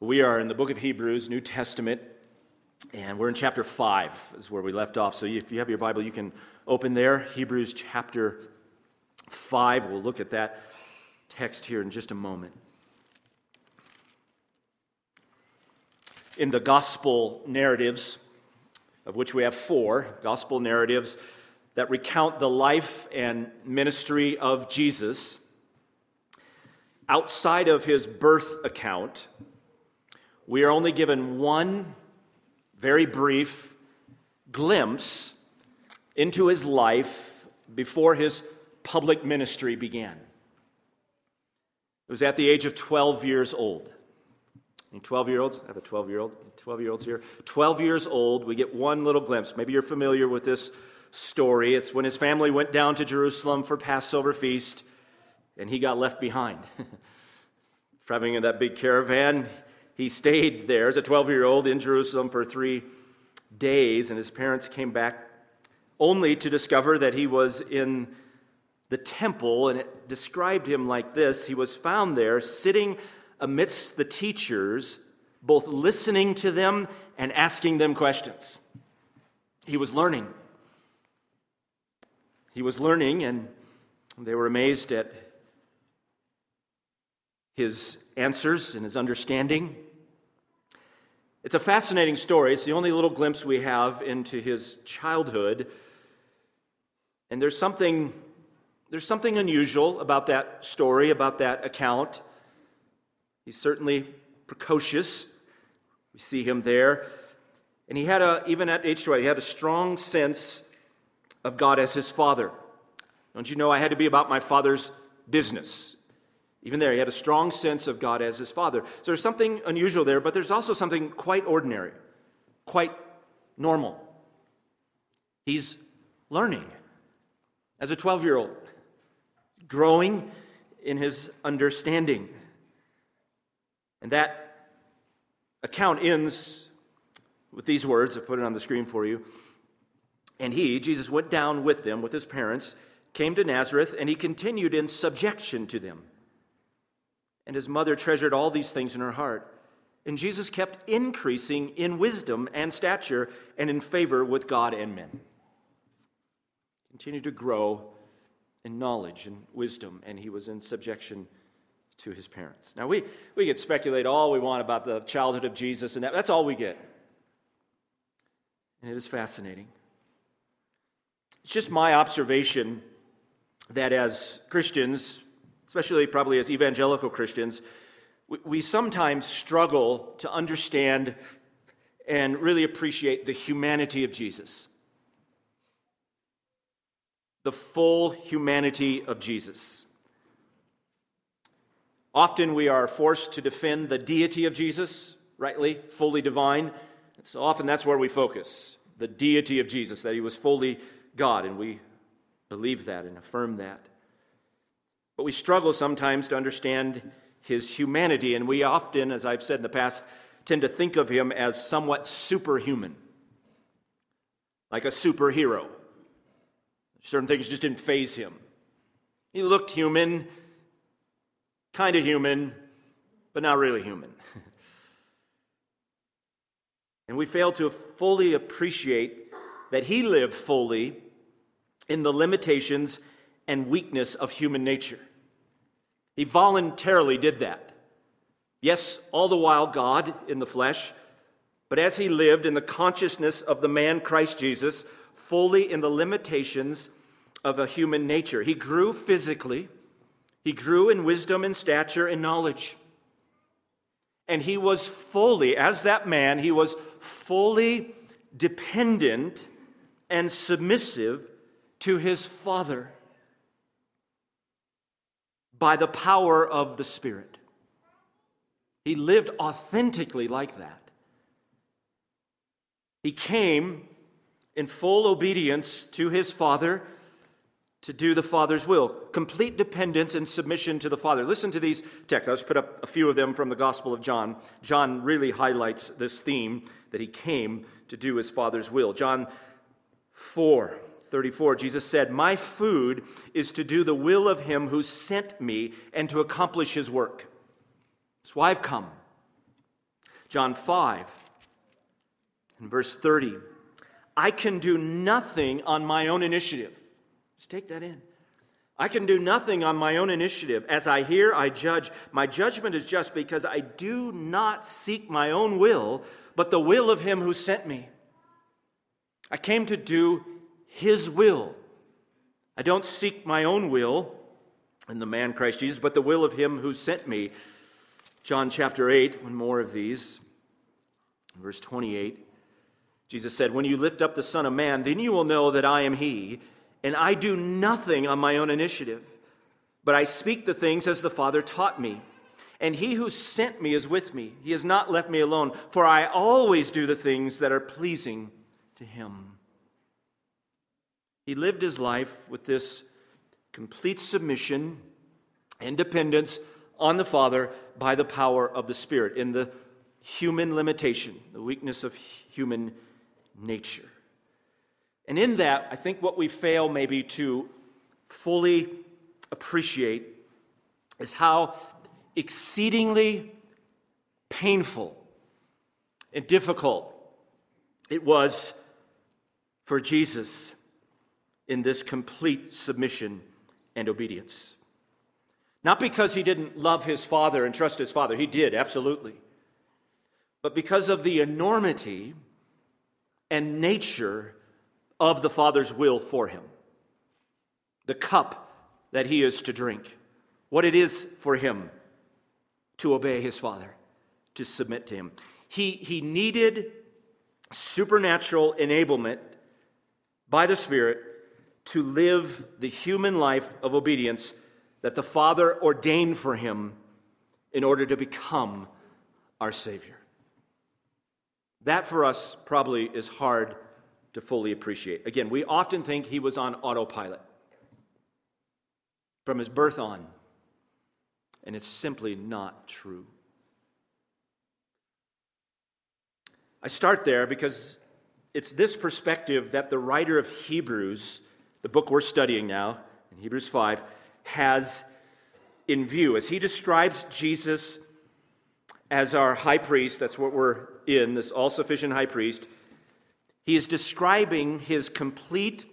We are in the book of Hebrews, New Testament, and we're in chapter 5, is where we left off. So if you have your Bible, you can open there. Hebrews chapter 5. We'll look at that text here in just a moment. In the gospel narratives, of which we have four gospel narratives that recount the life and ministry of Jesus, outside of his birth account, we are only given one very brief glimpse into his life before his public ministry began. It was at the age of 12 years old. Any 12 year olds? I have a 12 year old. 12 year olds here. 12 years old, we get one little glimpse. Maybe you're familiar with this story. It's when his family went down to Jerusalem for Passover feast and he got left behind. Traveling in that big caravan, he stayed there as a 12 year old in Jerusalem for three days, and his parents came back only to discover that he was in the temple, and it described him like this He was found there sitting amidst the teachers, both listening to them and asking them questions. He was learning. He was learning, and they were amazed at his answers and his understanding. It's a fascinating story. It's the only little glimpse we have into his childhood. And there's something, there's something unusual about that story, about that account. He's certainly precocious. We see him there. And he had a, even at age 12, he had a strong sense of God as his father. Don't you know I had to be about my father's business? Even there, he had a strong sense of God as his father. So there's something unusual there, but there's also something quite ordinary, quite normal. He's learning as a 12 year old, growing in his understanding. And that account ends with these words. I put it on the screen for you. And he, Jesus, went down with them, with his parents, came to Nazareth, and he continued in subjection to them. And his mother treasured all these things in her heart. And Jesus kept increasing in wisdom and stature and in favor with God and men. Continued to grow in knowledge and wisdom, and he was in subjection to his parents. Now, we, we could speculate all we want about the childhood of Jesus, and that, that's all we get. And it is fascinating. It's just my observation that as Christians, especially probably as evangelical Christians, we, we sometimes struggle to understand and really appreciate the humanity of Jesus. The full humanity of Jesus. Often we are forced to defend the deity of Jesus, rightly, fully divine. So often that's where we focus the deity of Jesus, that he was fully God, and we believe that and affirm that. But we struggle sometimes to understand his humanity, and we often, as I've said in the past, tend to think of him as somewhat superhuman, like a superhero. Certain things just didn't faze him. He looked human, kind of human, but not really human. and we fail to fully appreciate that he lived fully in the limitations and weakness of human nature. He voluntarily did that. Yes, all the while God in the flesh, but as he lived in the consciousness of the man Christ Jesus, fully in the limitations of a human nature. He grew physically, he grew in wisdom and stature and knowledge. And he was fully, as that man, he was fully dependent and submissive to his Father by the power of the Spirit. He lived authentically like that. He came in full obedience to his Father to do the Father's will, complete dependence and submission to the Father. Listen to these texts. I'll just put up a few of them from the Gospel of John. John really highlights this theme that he came to do his Father's will. John 4, 34, Jesus said, My food is to do the will of him who sent me and to accomplish his work. That's why I've come. John 5 and verse 30. I can do nothing on my own initiative. Just take that in. I can do nothing on my own initiative. As I hear, I judge. My judgment is just because I do not seek my own will, but the will of him who sent me. I came to do his will. I don't seek my own will in the man Christ Jesus, but the will of him who sent me. John chapter 8, one more of these. Verse 28. Jesus said, When you lift up the Son of Man, then you will know that I am he and I do nothing on my own initiative, but I speak the things as the Father taught me. And he who sent me is with me. He has not left me alone, for I always do the things that are pleasing to him. He lived his life with this complete submission and dependence on the Father by the power of the Spirit in the human limitation, the weakness of human nature. And in that, I think what we fail maybe to fully appreciate is how exceedingly painful and difficult it was for Jesus in this complete submission and obedience. Not because he didn't love his father and trust his father, he did, absolutely. But because of the enormity and nature of the Father's will for him, the cup that he is to drink, what it is for him to obey his Father, to submit to him. He, he needed supernatural enablement by the Spirit to live the human life of obedience that the Father ordained for him in order to become our Savior. That for us probably is hard to fully appreciate. Again, we often think he was on autopilot from his birth on, and it's simply not true. I start there because it's this perspective that the writer of Hebrews, the book we're studying now, in Hebrews 5, has in view. As he describes Jesus as our high priest, that's what we're in, this all sufficient high priest, he is describing his complete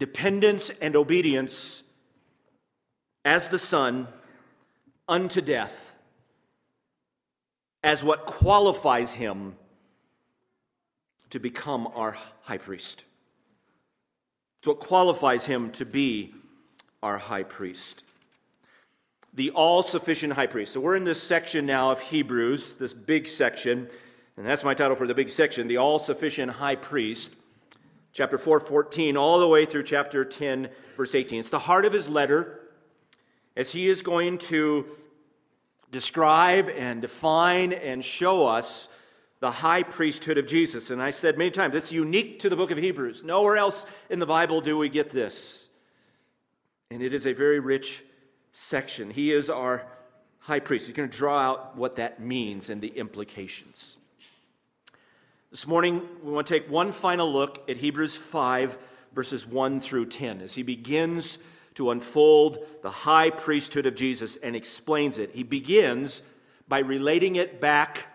dependence and obedience as the Son unto death, as what qualifies him to become our high priest. It's what qualifies him to be our high priest. The all sufficient high priest. So we're in this section now of Hebrews, this big section. And that's my title for the big section, The All Sufficient High Priest, chapter 4, 14, all the way through chapter 10, verse 18. It's the heart of his letter as he is going to describe and define and show us the high priesthood of Jesus. And I said many times, it's unique to the book of Hebrews. Nowhere else in the Bible do we get this. And it is a very rich section. He is our high priest. He's going to draw out what that means and the implications. This morning, we want to take one final look at Hebrews 5, verses 1 through 10, as he begins to unfold the high priesthood of Jesus and explains it. He begins by relating it back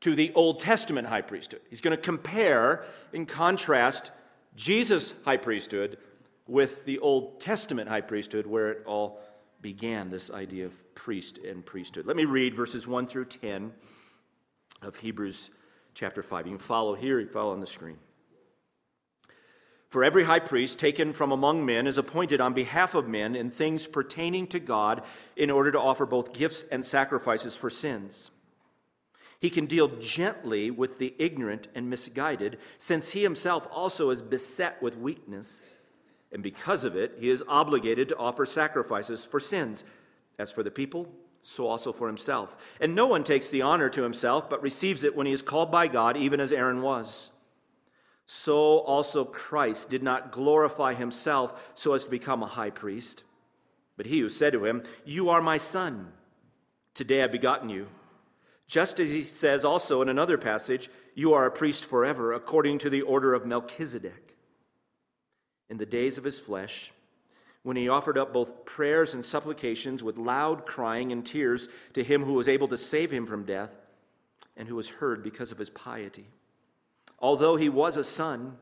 to the Old Testament high priesthood. He's going to compare and contrast Jesus' high priesthood with the Old Testament high priesthood, where it all began this idea of priest and priesthood. Let me read verses 1 through 10 of Hebrews chapter 5. You can follow here, you follow on the screen. For every high priest taken from among men is appointed on behalf of men in things pertaining to God in order to offer both gifts and sacrifices for sins. He can deal gently with the ignorant and misguided, since he himself also is beset with weakness. And because of it, he is obligated to offer sacrifices for sins. As for the people, so also for himself. And no one takes the honor to himself, but receives it when he is called by God, even as Aaron was. So also Christ did not glorify himself so as to become a high priest. But he who said to him, You are my son, today I've begotten you. Just as he says also in another passage, You are a priest forever, according to the order of Melchizedek. In the days of his flesh, when he offered up both prayers and supplications with loud crying and tears to him who was able to save him from death and who was heard because of his piety. Although he was a son,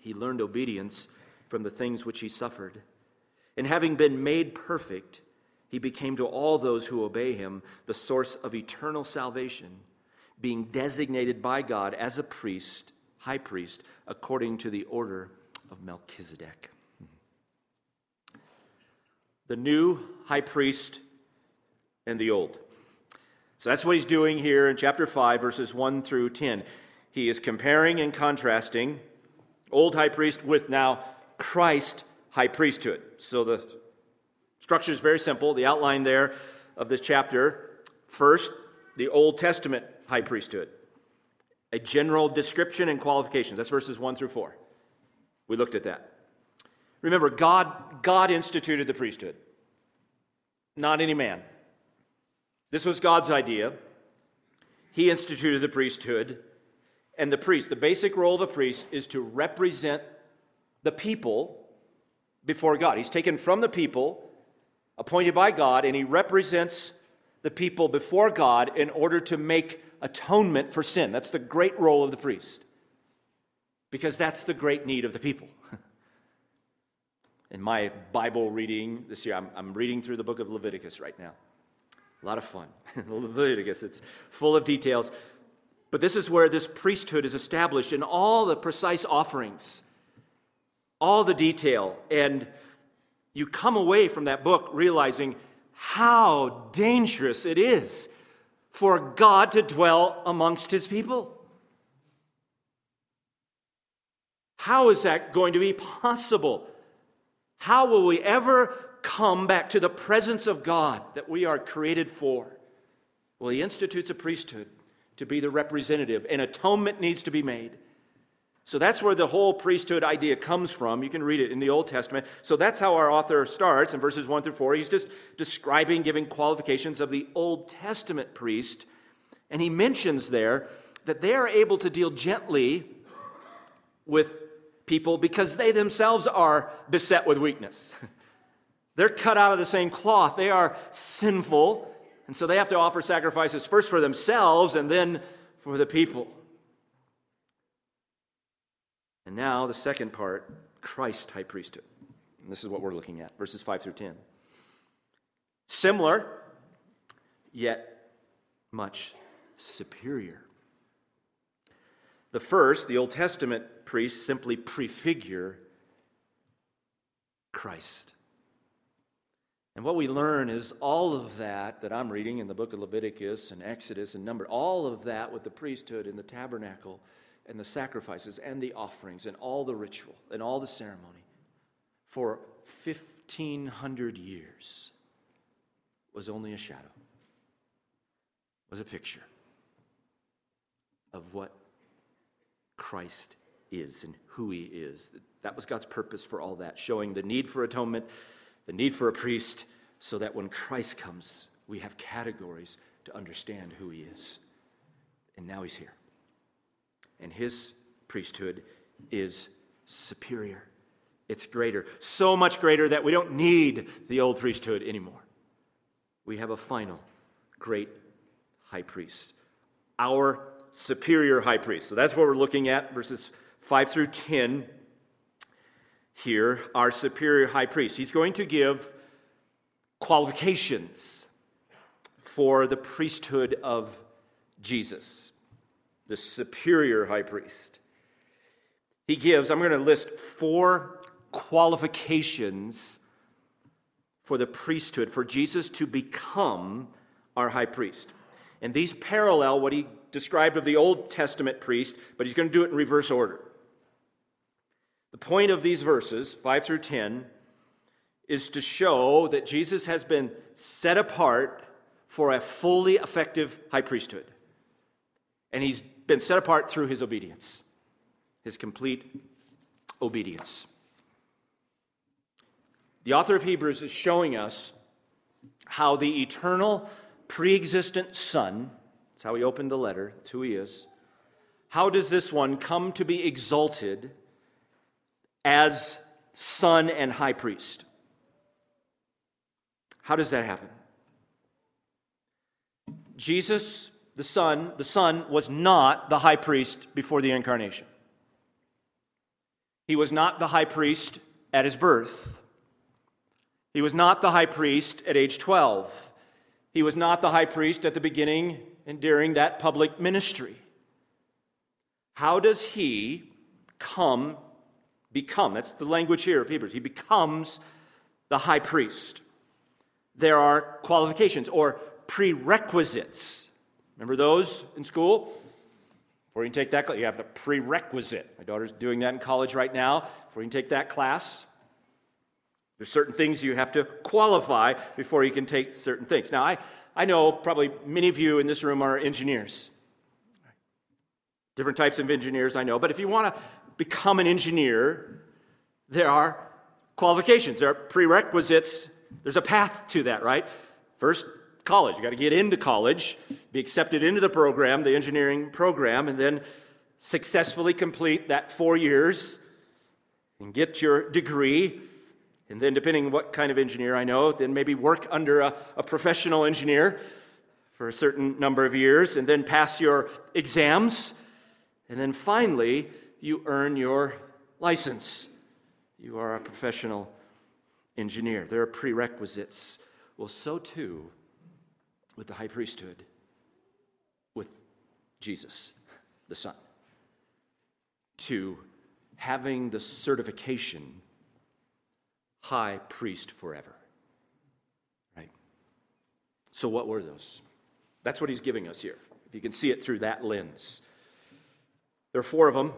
he learned obedience from the things which he suffered. And having been made perfect, he became to all those who obey him the source of eternal salvation, being designated by God as a priest, high priest, according to the order of Melchizedek the new high priest and the old. So that's what he's doing here in chapter 5, verses 1 through 10. He is comparing and contrasting old high priest with now Christ high priesthood. So the structure is very simple. The outline there of this chapter first, the Old Testament high priesthood, a general description and qualifications. That's verses 1 through 4. We looked at that. Remember, God, God instituted the priesthood, not any man. This was God's idea. He instituted the priesthood. And the priest, the basic role of a priest is to represent the people before God. He's taken from the people, appointed by God, and he represents the people before God in order to make atonement for sin. That's the great role of the priest, because that's the great need of the people. in my Bible reading this year. I'm, I'm, reading through the book of Leviticus right now. A lot of fun. Leviticus, it's full of details. But this is where this priesthood is established in all the precise offerings, all the detail. And you come away from that book realizing how dangerous it is for God to dwell amongst his people. How is that going to be possible? How will we ever come back to the presence of God that we are created for? Well, He institutes a priesthood to be the representative, and atonement needs to be made. So that's where the whole priesthood idea comes from. You can read it in the Old Testament. So that's how our author starts in verses 1 through 4. He's just describing, giving qualifications of the Old Testament priest. And he mentions there that they are able to deal gently with people because they themselves are beset with weakness. They're cut out of the same cloth. They are sinful. And so they have to offer sacrifices first for themselves and then for the people. And now the second part Christ high priesthood. And this is what we're looking at verses 5 through 10. Similar, yet much superior. The first, the Old Testament priests simply prefigure Christ. And what we learn is all of that that I'm reading in the book of Leviticus and Exodus and Number, all of that with the priesthood and the tabernacle and the sacrifices and the offerings and all the ritual and all the ceremony for 1,500 years was only a shadow, was a picture of what Christ is and who he is. That was God's purpose for all that, showing the need for atonement, the need for a priest, so that when Christ comes, we have categories to understand who he is. And now he's here. And his priesthood is superior. It's greater, so much greater that we don't need the old priesthood anymore. We have a final great high priest, our superior high priest. So that's what we're looking at, verses 5 through 10 here, our superior high priest. He's going to give qualifications for the priesthood of Jesus, the superior high priest. He gives, I'm going to list four qualifications for the priesthood, for Jesus to become our high priest. And these parallel what he described of the Old Testament priest, but he's going to do it in reverse order. The point of these verses, 5 through 10, is to show that Jesus has been set apart for a fully effective high priesthood. And he's been set apart through his obedience, his complete obedience. The author of Hebrews is showing us how the eternal, pre existent Son, that's how he opened the letter, that's who he is. How does this one come to be exalted as son and high priest. How does that happen? Jesus, the Son, the Son was not the high priest before the incarnation. He was not the high priest at his birth. He was not the high priest at age 12. He was not the high priest at the beginning and during that public ministry. How does he come, become? That's the language here of Hebrews. He becomes the high priest. There are qualifications or prerequisites. Remember those in school? Before you can take that class, you have the prerequisite. My daughter's doing that in college right now. Before you can take that class, there's certain things you have to qualify before you can take certain things. Now, I, I know probably many of you in this room are engineers. Different types of engineers, I know. But if you want to become an engineer, there are qualifications, there are prerequisites. There's a path to that, right? First, college. You got to get into college, be accepted into the program, the engineering program, and then successfully complete that four years and get your degree. And then, depending on what kind of engineer I know, then maybe work under a, a professional engineer for a certain number of years, and then pass your exams. And then finally, you earn your license. You are a professional engineer. There are prerequisites. Well, so too with the high priesthood, with Jesus, the Son, to having the certification high priest forever. Right? So, what were those? That's what he's giving us here. If you can see it through that lens. There are four of them.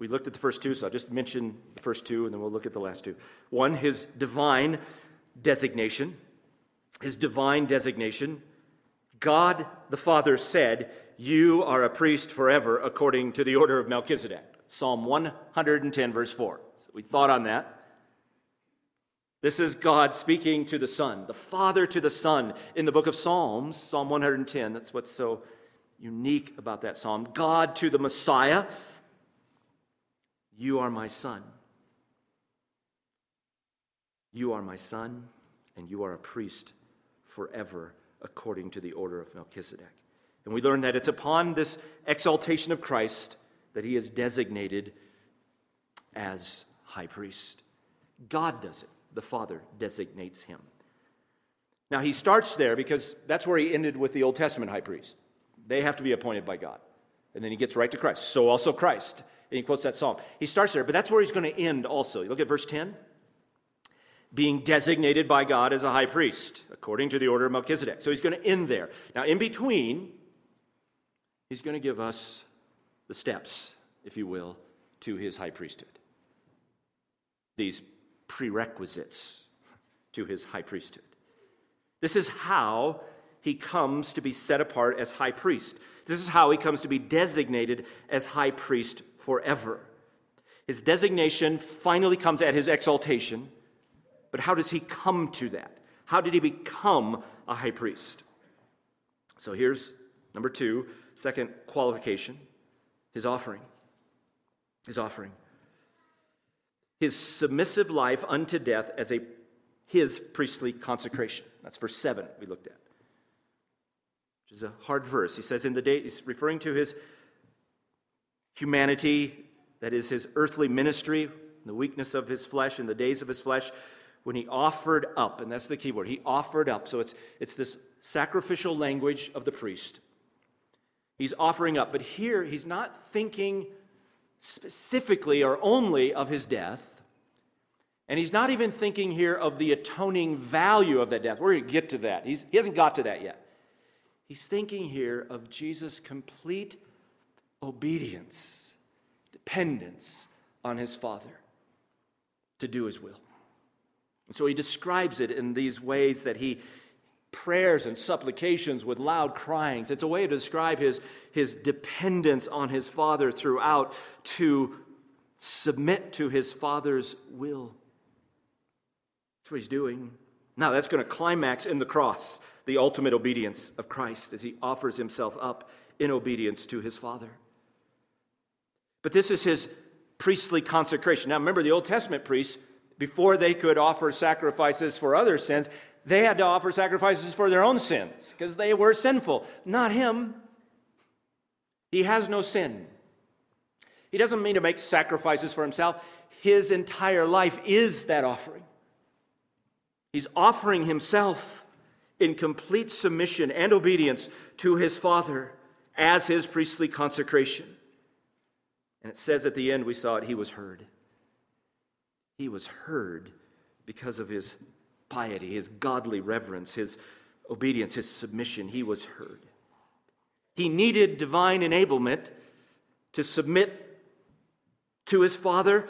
We looked at the first two, so I'll just mention the first two and then we'll look at the last two. One, his divine designation. His divine designation. God the Father said, You are a priest forever according to the order of Melchizedek. Psalm 110, verse 4. So we thought on that. This is God speaking to the Son, the Father to the Son in the book of Psalms, Psalm 110. That's what's so unique about that psalm. God to the Messiah, You are my Son. You are my Son, and you are a priest forever according to the order of Melchizedek. And we learn that it's upon this exaltation of Christ that he is designated as high priest. God does it, the Father designates him. Now, he starts there because that's where he ended with the Old Testament high priest. They have to be appointed by God. And then he gets right to Christ. So also Christ. And he quotes that psalm. He starts there, but that's where he's going to end also. Look at verse 10 being designated by God as a high priest, according to the order of Melchizedek. So he's going to end there. Now, in between, he's going to give us the steps, if you will, to his high priesthood. These prerequisites to his high priesthood. This is how he comes to be set apart as high priest. This is how he comes to be designated as high priest forever. His designation finally comes at his exaltation but how does he come to that? How did he become a high priest? So here's number two, second qualification his offering. His offering. His submissive life unto death as a his priestly consecration. That's verse 7 we looked at. Which is a hard verse. He says in the day he's referring to his humanity, that is his earthly ministry, the weakness of his flesh in the days of his flesh when he offered up, and that's the key word, he offered up. So it's, it's this sacrificial language of the priest. He's offering up, but here he's not thinking specifically or only of his death. And he's not even thinking here of the atoning value of that death. We're going to get to that. He's, he hasn't got to that yet. He's thinking here of Jesus' complete obedience, dependence on his Father to do his will. And so he describes it in these ways that he prayers and supplications with loud cryings. It's a way to describe his, his dependence on his Father throughout to submit to his Father's will. That's what he's doing. Now, that's going to climax in the cross, the ultimate obedience of Christ as he offers himself up in obedience to his Father. But this is his priestly consecration. Now, remember, the Old Testament priests before they could offer sacrifices for other sins, they had to offer sacrifices for their own sins because they were sinful. Not him. He has no sin. He doesn't mean to make sacrifices for himself. His entire life is that offering. He's offering himself in complete submission and obedience to his Father as his priestly consecration. And it says at the end, we saw it, he was heard. He was heard because of his piety, his godly reverence, his obedience, his submission. He was heard. He needed divine enablement to submit to his Father,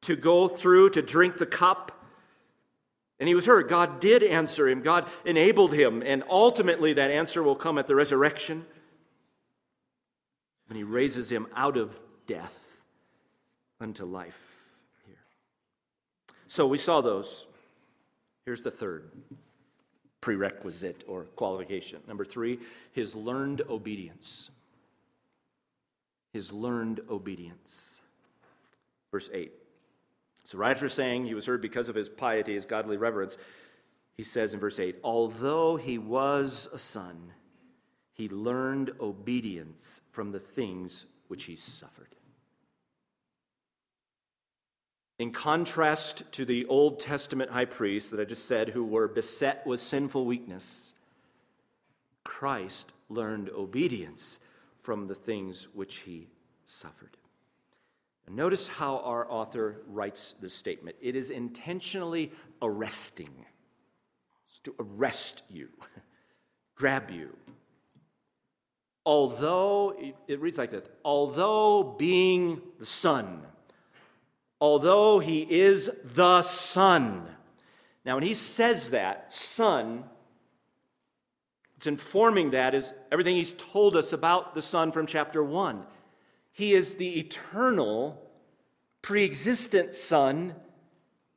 to go through, to drink the cup. And he was heard. God did answer him, God enabled him, and ultimately that answer will come at the resurrection when he raises him out of death unto life. So we saw those. Here's the third prerequisite or qualification. Number three, his learned obedience. His learned obedience. Verse 8. So, right after saying he was heard because of his piety, his godly reverence, he says in verse 8, although he was a son, he learned obedience from the things which he suffered. In contrast to the Old Testament high priests that I just said, who were beset with sinful weakness, Christ learned obedience from the things which he suffered. Notice how our author writes this statement it is intentionally arresting, it's to arrest you, grab you. Although, it reads like that, although being the Son, although he is the Son. Now, when he says that, Son, it's informing that is everything he's told us about the Son from chapter 1. He is the eternal, pre existent Son,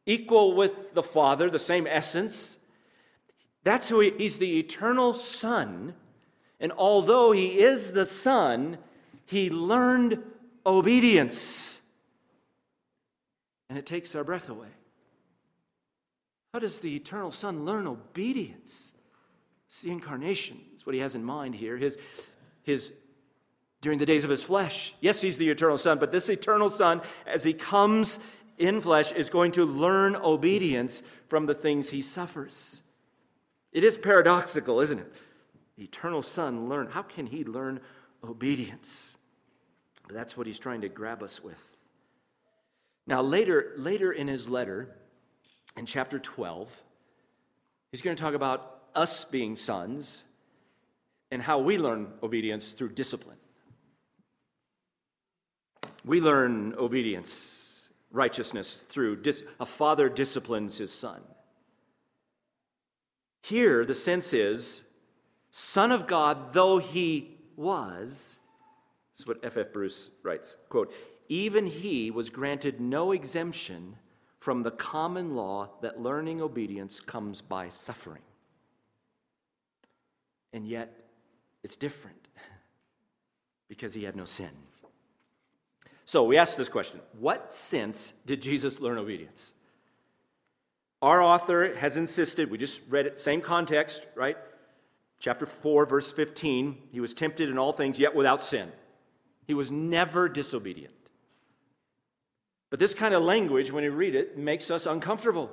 equal with the Father, the same essence. That's who he, he's the eternal Son. And although he is the Son, he learned obedience and it takes our breath away. How does the eternal Son learn obedience? It's the incarnation. It's what he has in mind here. His, his during the days of his flesh. Yes, he's the eternal Son, but this eternal Son, as he comes in flesh, is going to learn obedience from the things he suffers. It is paradoxical, isn't it? The eternal Son learn. How can he learn obedience? But that's what he's trying to grab us with. Now, later, later in his letter, in chapter 12, he's going to talk about us being sons and how we learn obedience through discipline. We learn obedience, righteousness through dis- a father disciplines his son. Here, the sense is Son of God, though he was, this is what F.F. Bruce writes, quote, even he was granted no exemption from the common law that learning obedience comes by suffering. And yet, it's different because he had no sin. So we ask this question What sense did Jesus learn obedience? Our author has insisted, we just read it, same context, right? Chapter 4, verse 15. He was tempted in all things, yet without sin. He was never disobedient. But this kind of language, when you read it, makes us uncomfortable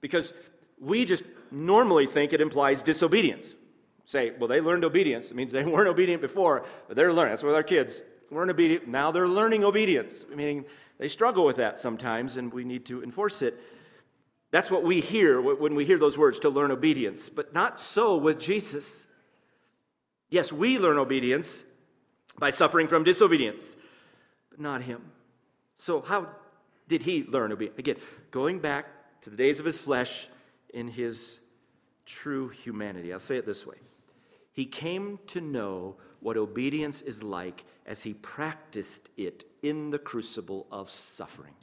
because we just normally think it implies disobedience. Say, well, they learned obedience. It means they weren't obedient before, but they're learning. That's with our kids. weren't obedient. Now they're learning obedience, meaning they struggle with that sometimes, and we need to enforce it. That's what we hear when we hear those words to learn obedience, but not so with Jesus. Yes, we learn obedience by suffering from disobedience, but not him. So, how did he learn obedience? Again, going back to the days of his flesh in his true humanity. I'll say it this way He came to know what obedience is like as he practiced it in the crucible of suffering.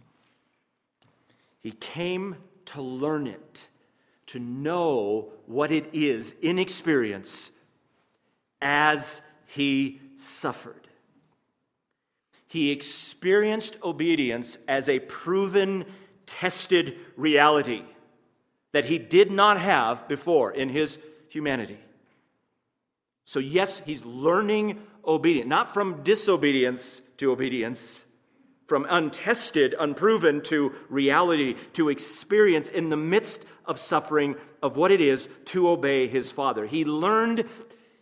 He came to learn it, to know what it is in experience as he suffered he experienced obedience as a proven, tested reality. that he did not have before in his humanity. So, yes, he's learning obedience, not from disobedience to obedience, from untested, unproven to reality, to experience in the midst of suffering of what it is to obey his Father. He learned,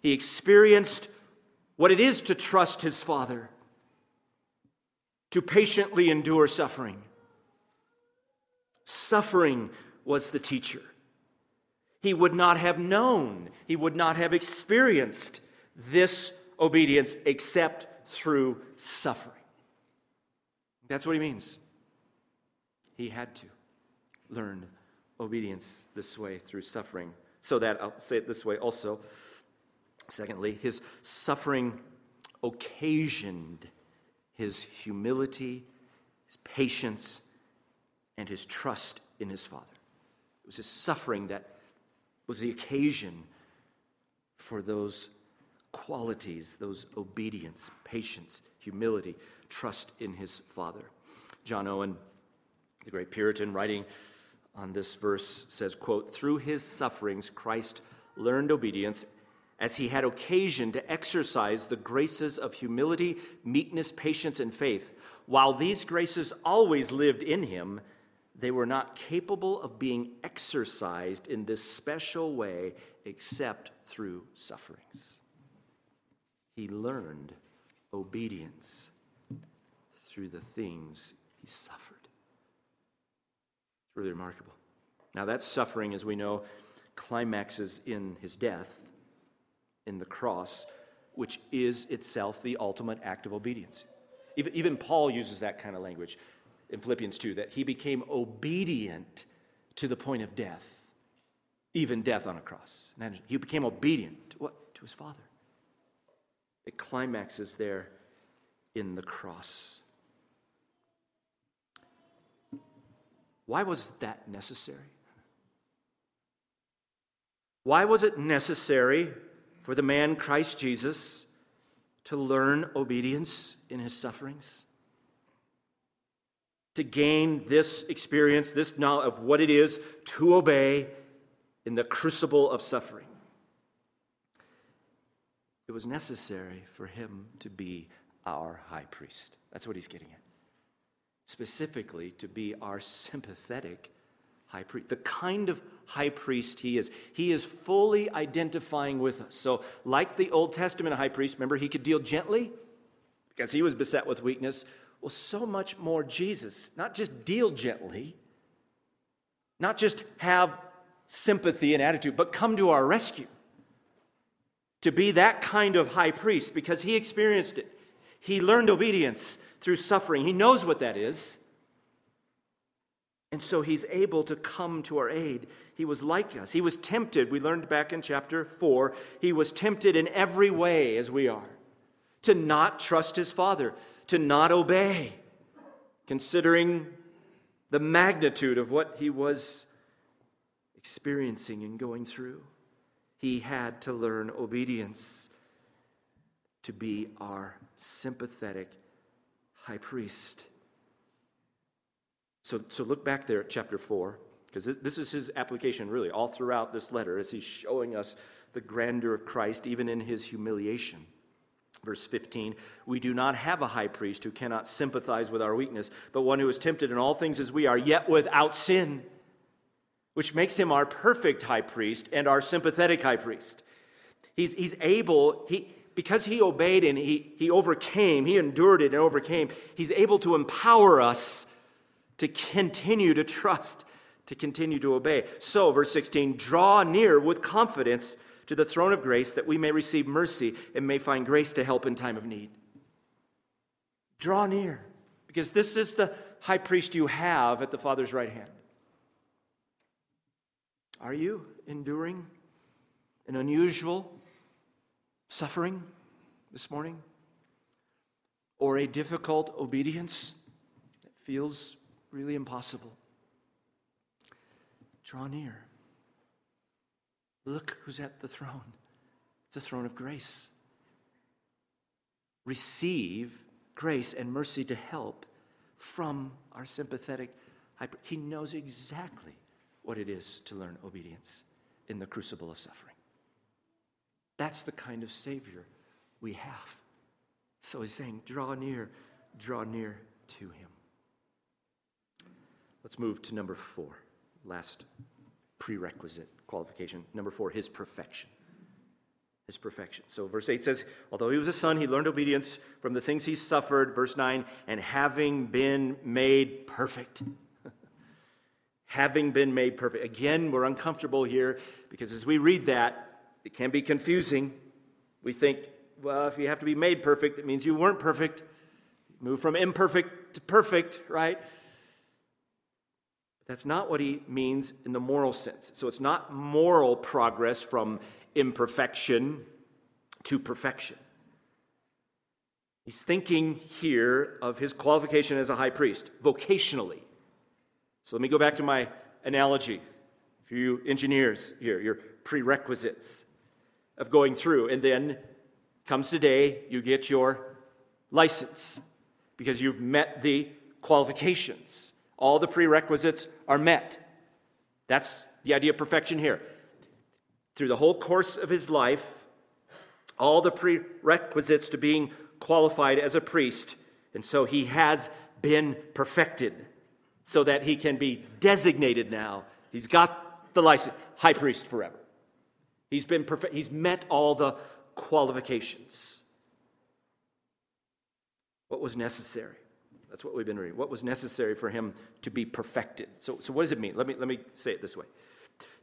he experienced what it is to trust his Father, to patiently endure suffering. Suffering was the teacher. He would not have known, he would not have experienced this obedience except through suffering. That's what he means. He had to learn obedience this way through suffering. So that, I'll say it this way also. Secondly, his suffering occasioned his humility, his patience, and his trust in his Father. It was his suffering that was the occasion for those qualities, those obedience, patience, humility, trust in his Father. John Owen, the great Puritan, writing on this verse says, quote, Through his sufferings, Christ learned obedience as he had occasion to exercise the graces of humility, meekness, patience, and faith. While these graces always lived in him, they were not capable of being exercised in this special way except through sufferings. He learned obedience through the things he suffered. It's really remarkable. Now, that suffering, as we know, climaxes in his death, in the cross, which is itself the ultimate act of obedience. Even, Paul uses that kind of language in Philippians 2 that he became obedient to the point of death, even death on a cross. He became obedient to what? To his Father. It climaxes there in the cross. Why was that necessary? Why was it necessary for the man Christ Jesus to learn obedience in his sufferings? to gain this experience, this knowledge of what it is to obey in the crucible of suffering. It was necessary for him to be our high priest. That's what he's getting at. Specifically, to be our sympathetic high priest, the kind of high priest he is. He is fully identifying with us. So, like the Old Testament high priest, remember, he could deal gently because he was beset with weakness. Well, so much more Jesus, not just deal gently, not just have sympathy and attitude, but come to our rescue. To be that kind of high priest because he experienced it. He learned obedience through suffering. He knows what that is. And so he's able to come to our aid. He was like us. He was tempted. We learned back in chapter 4. He was tempted in every way as we are to not trust his father, to not obey, considering the magnitude of what he was experiencing and going through. He had to learn obedience to be our sympathetic high priest. So, so look back there at chapter 4, because this is his application really all throughout this letter as he's showing us the grandeur of Christ, even in his humiliation. Verse 15, we do not have a high priest who cannot sympathize with our weakness, but one who is tempted in all things as we are, yet without sin, which makes him our perfect high priest and our sympathetic high priest. He's, he's able, he, because he obeyed and he, he overcame, he endured it and overcame, he's able to empower us to continue to trust, to continue to obey. So, verse 16, draw near with confidence to the throne of grace that we may receive mercy and may find grace to help in time of need. Draw near, because this is the high priest you have at the Father's right hand. Are you enduring an unusual suffering this morning? Or a difficult obedience that feels really impossible? Draw near. Look who's at the throne. It's a throne of grace. Receive grace and mercy to help from our sympathetic. He knows exactly what it is to learn obedience in the crucible of suffering. That's the kind of Savior we have. So he's saying, draw near, draw near to him. Let's move to number four, last prerequisite qualification. Number four, his perfection. His perfection. So, verse 8 says, Although he was a son, he learned obedience from the things he suffered. Verse 9, and having been made perfect. having been made perfect. Again, we're uncomfortable here because as we read that, it can be confusing. We think, well, if you have to be made perfect, it means you weren't perfect. Move from imperfect to perfect, right? That's not what he means in the moral sense. So it's not moral progress from imperfection to perfection. He's thinking here of his qualification as a high priest, vocationally. So let me go back to my analogy for you engineers here, your prerequisites of going through. And then comes today, you get your license because you've met the qualifications. All the prerequisites are met. That's the idea of perfection here. Through the whole course of his life, all the prerequisites to being qualified as a priest, and so he has been perfected so that he can be designated now. He's got the license, high priest forever. He's been perfect, he's met all the qualifications. What was necessary? That's what we've been reading. What was necessary for him to be perfected? So, so what does it mean? Let me, let me say it this way.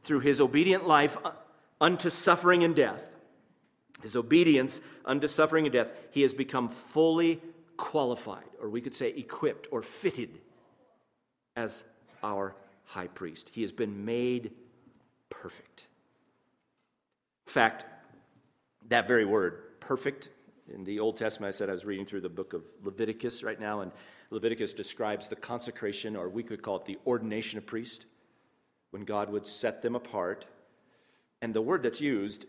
Through his obedient life uh, unto suffering and death, his obedience unto suffering and death, he has become fully qualified, or we could say equipped or fitted as our high priest. He has been made perfect. In fact, that very word, perfect, in the Old Testament, I said I was reading through the book of Leviticus right now, and Leviticus describes the consecration, or we could call it the ordination of priest, when God would set them apart. And the word that's used,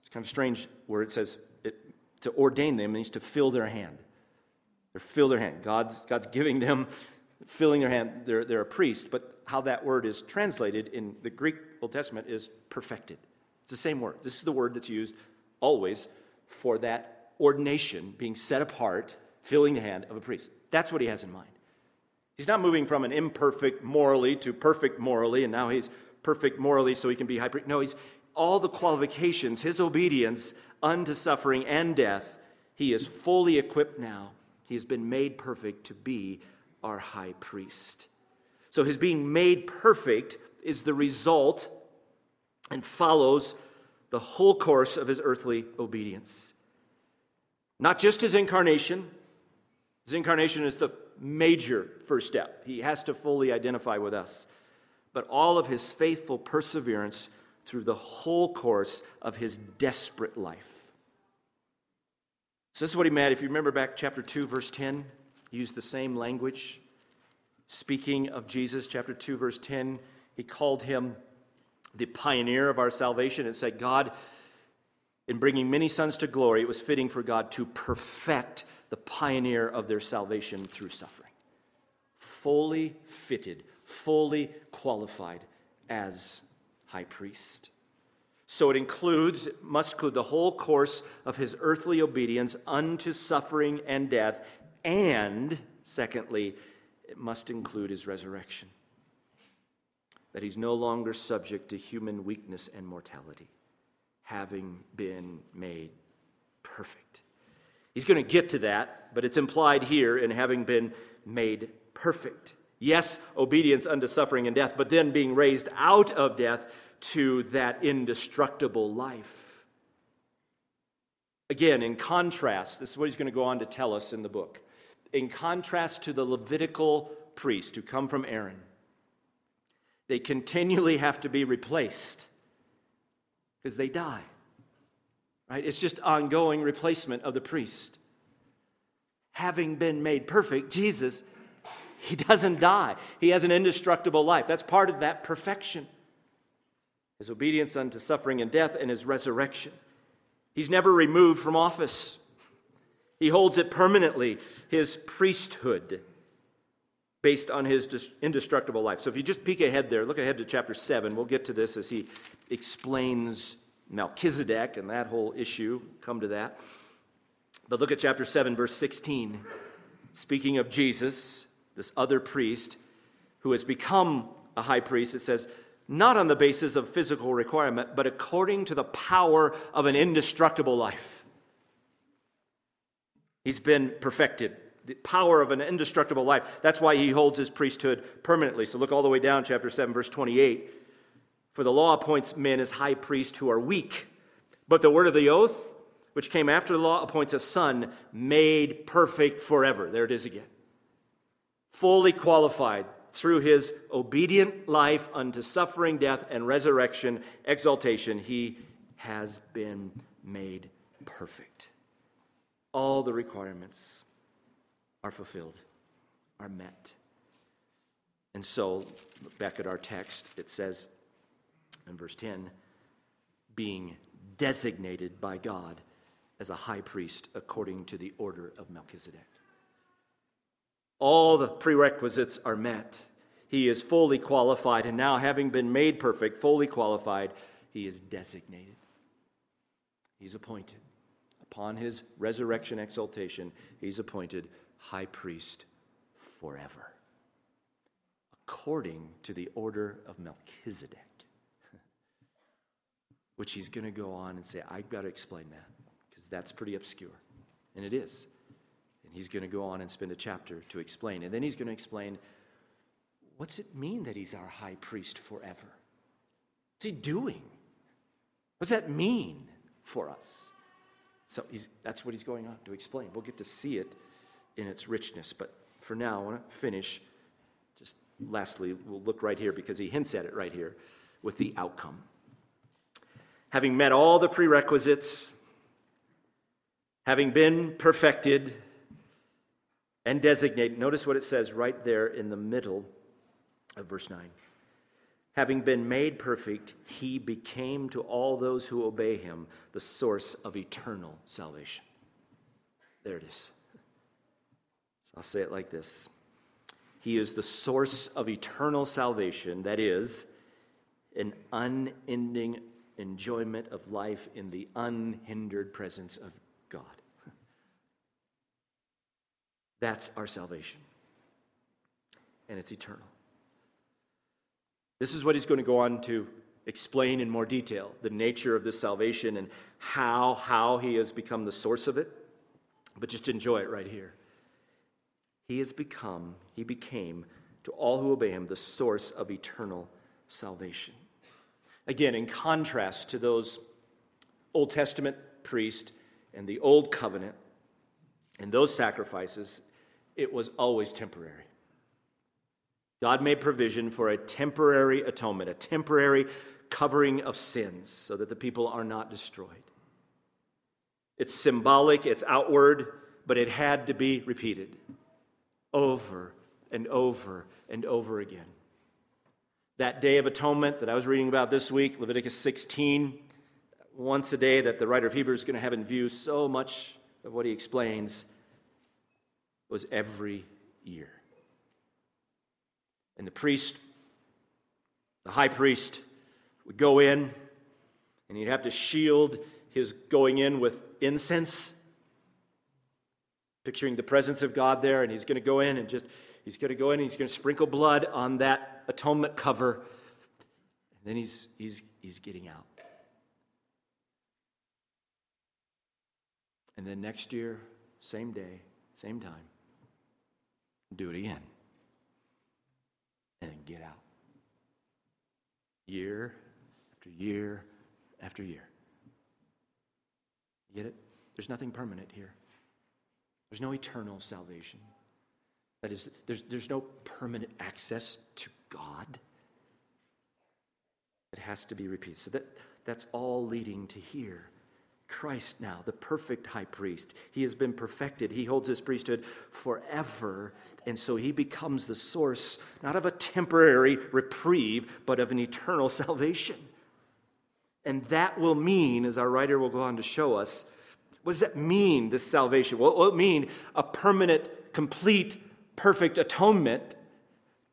it's kind of strange where it says it, to ordain them means to fill their hand. They fill their hand. God's, God's giving them, filling their hand. They're, they're a priest, but how that word is translated in the Greek Old Testament is perfected. It's the same word. This is the word that's used always for that ordination being set apart, filling the hand of a priest. That's what he has in mind. He's not moving from an imperfect morally to perfect morally, and now he's perfect morally so he can be high priest. No, he's all the qualifications, his obedience unto suffering and death, he is fully equipped now. He has been made perfect to be our high priest. So his being made perfect is the result and follows the whole course of his earthly obedience. Not just his incarnation, his incarnation is the major first step. He has to fully identify with us. But all of his faithful perseverance through the whole course of his desperate life. So, this is what he meant. If you remember back chapter 2, verse 10, he used the same language. Speaking of Jesus, chapter 2, verse 10, he called him the pioneer of our salvation and said, God, in bringing many sons to glory, it was fitting for God to perfect the pioneer of their salvation through suffering. Fully fitted, fully qualified as high priest. So it includes, it must include the whole course of his earthly obedience unto suffering and death, and secondly, it must include his resurrection that he's no longer subject to human weakness and mortality, having been made perfect. He's going to get to that, but it's implied here in having been made perfect. Yes, obedience unto suffering and death, but then being raised out of death to that indestructible life. Again, in contrast, this is what he's going to go on to tell us in the book. In contrast to the Levitical priest who come from Aaron, they continually have to be replaced because they die. Right? It's just ongoing replacement of the priest. Having been made perfect, Jesus, he doesn't die. He has an indestructible life. That's part of that perfection. His obedience unto suffering and death and his resurrection. He's never removed from office. He holds it permanently, his priesthood. Based on his indestructible life. So if you just peek ahead there, look ahead to chapter 7. We'll get to this as he explains Melchizedek and that whole issue. Come to that. But look at chapter 7, verse 16. Speaking of Jesus, this other priest who has become a high priest, it says, not on the basis of physical requirement, but according to the power of an indestructible life. He's been perfected the power of an indestructible life. That's why he holds his priesthood permanently. So look all the way down, chapter 7, verse 28. For the law appoints men as high priests who are weak, but the word of the oath, which came after the law, appoints a son made perfect forever. There it is again. Fully qualified through his obedient life unto suffering, death, and resurrection, exaltation, he has been made perfect. All the requirements are fulfilled, are met. And so, back at our text, it says in verse 10 being designated by God as a high priest according to the order of Melchizedek. All the prerequisites are met. He is fully qualified, and now, having been made perfect, fully qualified, he is designated. He's appointed. Upon his resurrection exaltation, he's appointed high priest forever, according to the order of Melchizedek. Which he's going to go on and say, I've got to explain that, because that's pretty obscure. And it is. And he's going to go on and spend a chapter to explain. And then he's going to explain what's it mean that he's our high priest forever? What's he doing? What does that mean for us? So that's what he's going on to explain. We'll get to see it in its richness. But for now, I want to finish. Just lastly, we'll look right here because he hints at it right here with the outcome. Having met all the prerequisites, having been perfected and designated, notice what it says right there in the middle of verse 9. Having been made perfect, he became to all those who obey him the source of eternal salvation. There it is. I'll say it like this He is the source of eternal salvation, that is, an unending enjoyment of life in the unhindered presence of God. That's our salvation. And it's eternal. This is what he's going to go on to explain in more detail the nature of this salvation and how how he has become the source of it. But just enjoy it right here. He has become, he became to all who obey him the source of eternal salvation. Again, in contrast to those Old Testament priests and the Old Covenant and those sacrifices, it was always temporary. God made provision for a temporary atonement, a temporary covering of sins so that the people are not destroyed. It's symbolic, it's outward, but it had to be repeated over and over and over again. That day of atonement that I was reading about this week, Leviticus 16, once a day that the writer of Hebrews is going to have in view, so much of what he explains was every year. And the priest, the high priest, would go in and he'd have to shield his going in with incense picturing the presence of God there, and he's going to go in and just, he's going to go in and he's going to sprinkle blood on that atonement cover. And then he's, he's, he's getting out. And then next year, same day, same time, do it again. And then get out. Year after year after year. Get it? There's nothing permanent here. There's no eternal salvation. That is, there's, there's no permanent access to God. It has to be repeated. So that, that's all leading to here. Christ now, the perfect high priest. He has been perfected. He holds his priesthood forever. And so he becomes the source, not of a temporary reprieve, but of an eternal salvation. And that will mean, as our writer will go on to show us, what does that mean, this salvation? What will it mean a permanent, complete, perfect atonement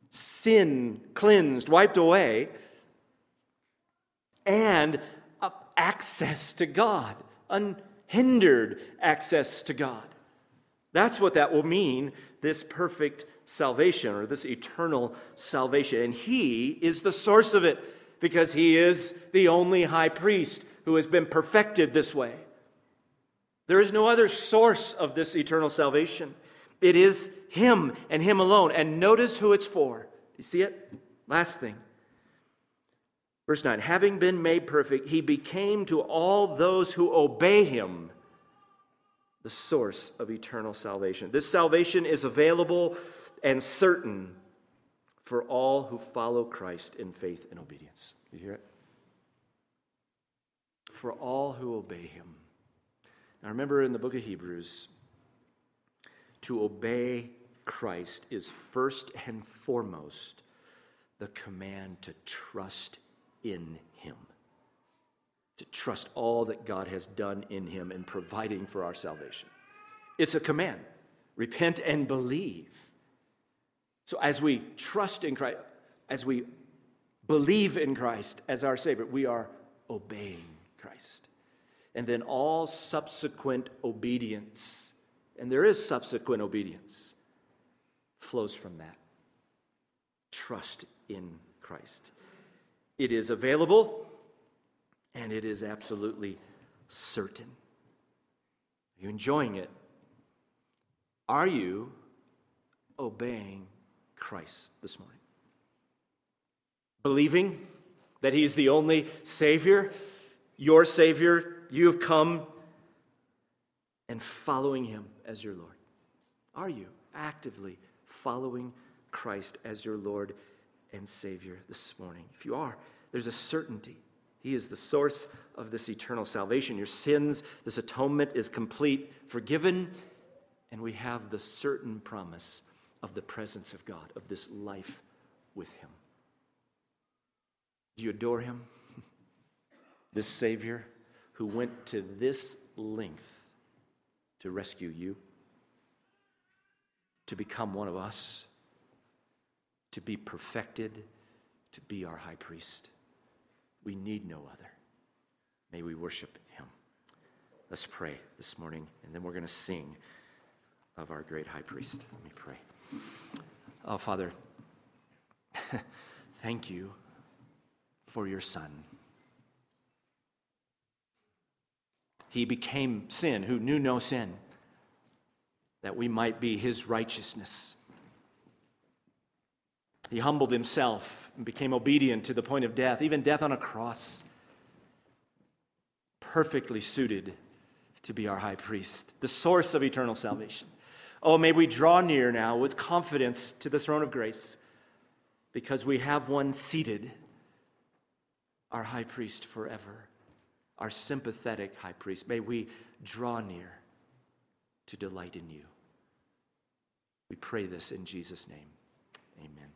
sin cleansed, wiped away, and access to God, unhindered access to God. That's what that will mean, this perfect salvation or this eternal salvation. And He is the source of it because He is the only high priest who has been perfected this way. There is no other source of this eternal salvation. It is Him and Him alone. And notice who it's for. You see it? Last thing. Verse 9 Having been made perfect, He became to all those who obey Him the source of eternal salvation. This salvation is available and certain for all who follow Christ in faith and obedience. You hear it? For all who obey Him. Now remember in the book of Hebrews, to obey Christ is first and foremost the command to trust in Him, to trust all that God has done in Him in providing for our salvation. It's a command repent and believe. So as we trust in Christ, as we believe in Christ as our Savior, we are obeying Christ and then all subsequent obedience, and there is subsequent obedience, flows from that. Trust in Christ. It is available and it is absolutely certain. Are you enjoying it? Are you obeying Christ this morning? Believing that He's the only Savior, your Savior, you have come and following him as your Lord? Are you actively following Christ as your Lord and Savior this morning? If you are, there's a certainty. He is the source of this eternal salvation. Your sins, this atonement is complete, forgiven, and we have the certain promise of the presence of God, of this life with Him. Do you adore Him? This Savior? Who went to this length to rescue you, to become one of us, to be perfected, to be our high priest. We need no other. May we worship him. Let's pray this morning, and then we're going to sing of our great high priest. Let me pray. Oh, Father, thank you for your Son. He became sin, who knew no sin, that we might be his righteousness. He humbled himself and became obedient to the point of death, even death on a cross. Perfectly suited to be our high priest, the source of eternal salvation. Oh, may we draw near now with confidence to the throne of grace because we have one seated, our high priest forever our sympathetic high priest. May we draw near to delight in you. We pray this in Jesus' name. Amen.